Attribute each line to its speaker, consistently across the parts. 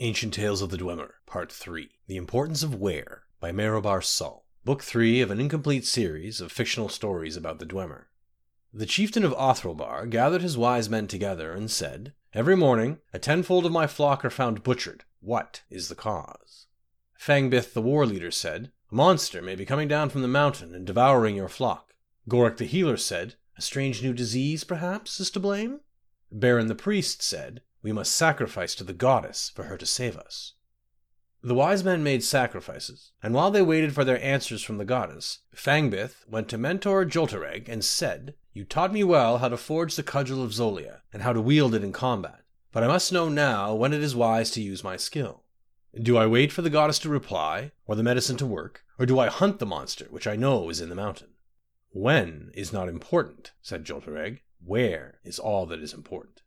Speaker 1: Ancient Tales of the Dwemer, Part 3 The Importance of Where by Marobar Sul, Book 3 of an incomplete series of fictional stories about the Dwemer. The chieftain of Othrolbar gathered his wise men together and said, Every morning, a tenfold of my flock are found butchered. What is the cause? Fangbith the war leader said, A monster may be coming down from the mountain and devouring your flock. Gorik the healer said, A strange new disease, perhaps, is to blame? Baron the priest said, we must sacrifice to the goddess for her to save us. The wise men made sacrifices, and while they waited for their answers from the goddess, Fangbith went to mentor Joltereg and said, You taught me well how to forge the cudgel of Zolia, and how to wield it in combat, but I must know now when it is wise to use my skill. Do I wait for the goddess to reply, or the medicine to work, or do I hunt the monster which I know is in the mountain? When is not important, said Joltereg. Where is all that is important.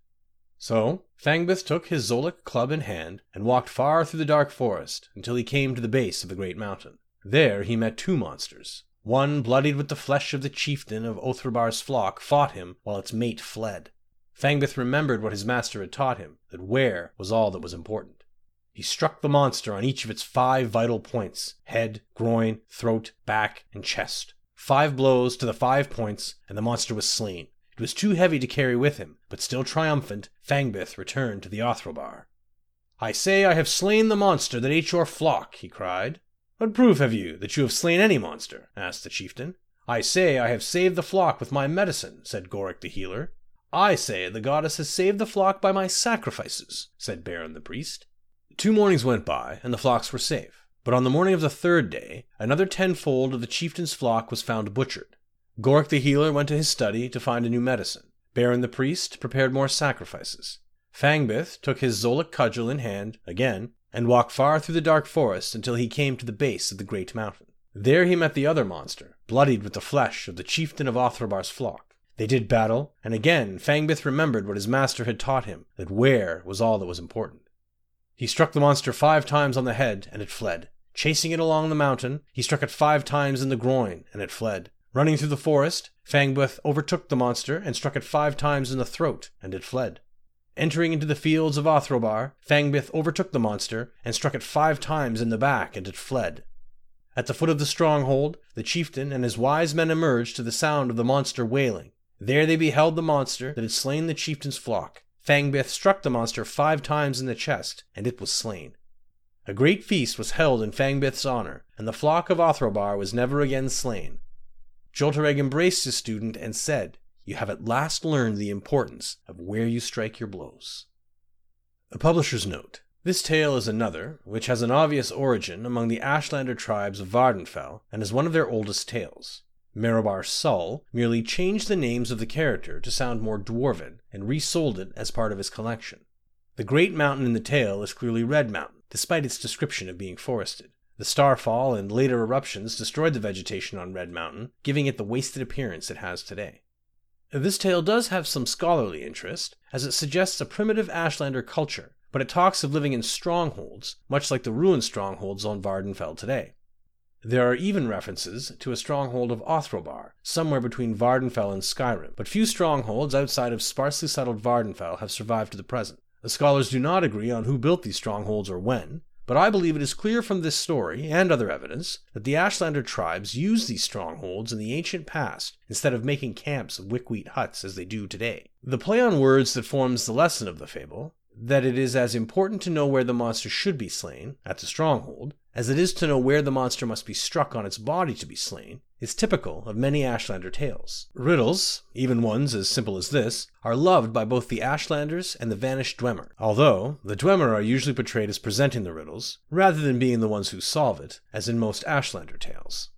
Speaker 1: So Fangbith took his Zolik club in hand and walked far through the dark forest until he came to the base of the great mountain. There he met two monsters. One, bloodied with the flesh of the chieftain of Othrabar's flock, fought him while its mate fled. Fangbith remembered what his master had taught him, that where was all that was important. He struck the monster on each of its five vital points head, groin, throat, back, and chest. Five blows to the five points, and the monster was slain. It was too heavy to carry with him, but still triumphant, Fangbith returned to the Othrolbar. I say I have slain the monster that ate your flock, he cried. What proof have you that you have slain any monster? asked the chieftain. I say I have saved the flock with my medicine, said Gorik the healer. I say the goddess has saved the flock by my sacrifices, said Baron the priest. Two mornings went by, and the flocks were safe. But on the morning of the third day, another tenfold of the chieftain's flock was found butchered. Gorik the healer went to his study to find a new medicine. Baron the priest prepared more sacrifices. Fangbith took his Zolik cudgel in hand, again, and walked far through the dark forest until he came to the base of the great mountain. There he met the other monster, bloodied with the flesh of the chieftain of Othrabar's flock. They did battle, and again Fangbith remembered what his master had taught him, that where was all that was important. He struck the monster five times on the head, and it fled. Chasing it along the mountain, he struck it five times in the groin, and it fled. Running through the forest, Fangbith overtook the monster and struck it five times in the throat, and it fled. Entering into the fields of Othrobar, Fangbith overtook the monster and struck it five times in the back, and it fled. At the foot of the stronghold, the chieftain and his wise men emerged to the sound of the monster wailing. There they beheld the monster that had slain the chieftain's flock. Fangbith struck the monster five times in the chest, and it was slain. A great feast was held in Fangbith's honor, and the flock of Othrobar was never again slain. Joltereg embraced his student and said, You have at last learned the importance of where you strike your blows. A publisher's note. This tale is another, which has an obvious origin among the Ashlander tribes of Vvardenfell and is one of their oldest tales. Marobar Sul merely changed the names of the character to sound more dwarven and resold it as part of his collection. The great mountain in the tale is clearly Red Mountain, despite its description of being forested. The starfall and later eruptions destroyed the vegetation on Red Mountain, giving it the wasted appearance it has today. This tale does have some scholarly interest, as it suggests a primitive Ashlander culture, but it talks of living in strongholds, much like the ruined strongholds on Vvardenfell today. There are even references to a stronghold of Othrobar, somewhere between Vvardenfell and Skyrim, but few strongholds outside of sparsely settled Vvardenfell have survived to the present. The scholars do not agree on who built these strongholds or when, but I believe it is clear from this story and other evidence that the Ashlander tribes used these strongholds in the ancient past instead of making camps of wickweed huts as they do today. The play on words that forms the lesson of the fable, that it is as important to know where the monster should be slain, at the stronghold, as it is to know where the monster must be struck on its body to be slain, is typical of many Ashlander tales. Riddles, even ones as simple as this, are loved by both the Ashlanders and the vanished Dwemer, although the Dwemer are usually portrayed as presenting the riddles, rather than being the ones who solve it, as in most Ashlander tales.